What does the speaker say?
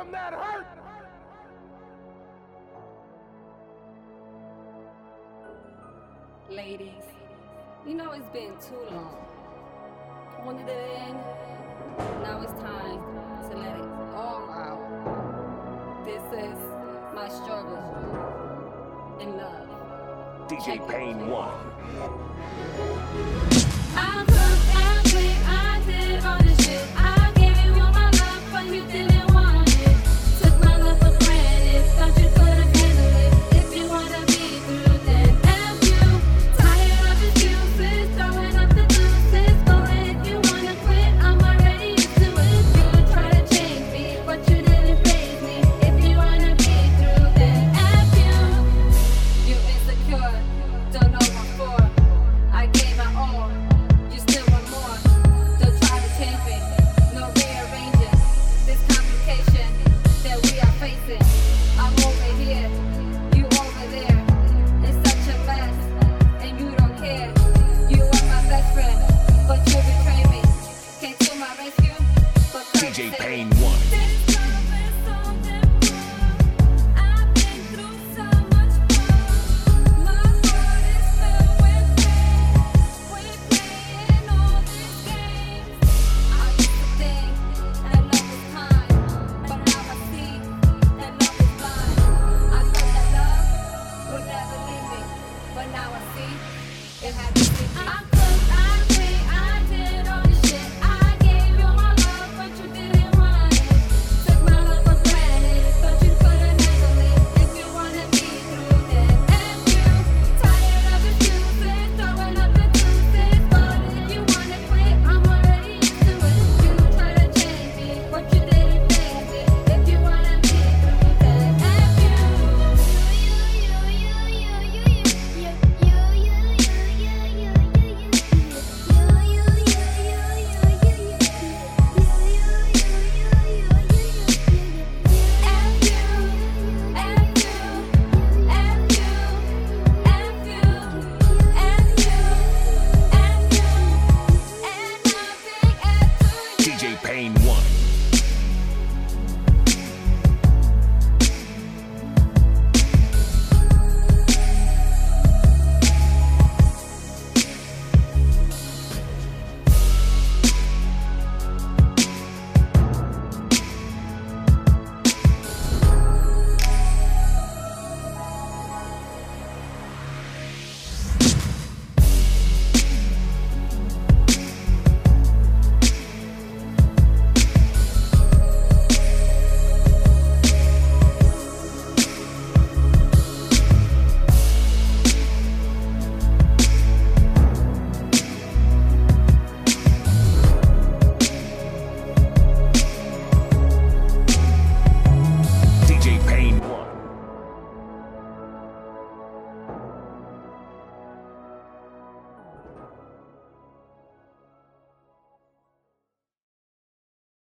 damn, that hurt! Ladies, you know it's been too long. Wanted it in. Now it's time to let it all out. This is my struggle in love. DJ Pain 1. I'm DJ Pain.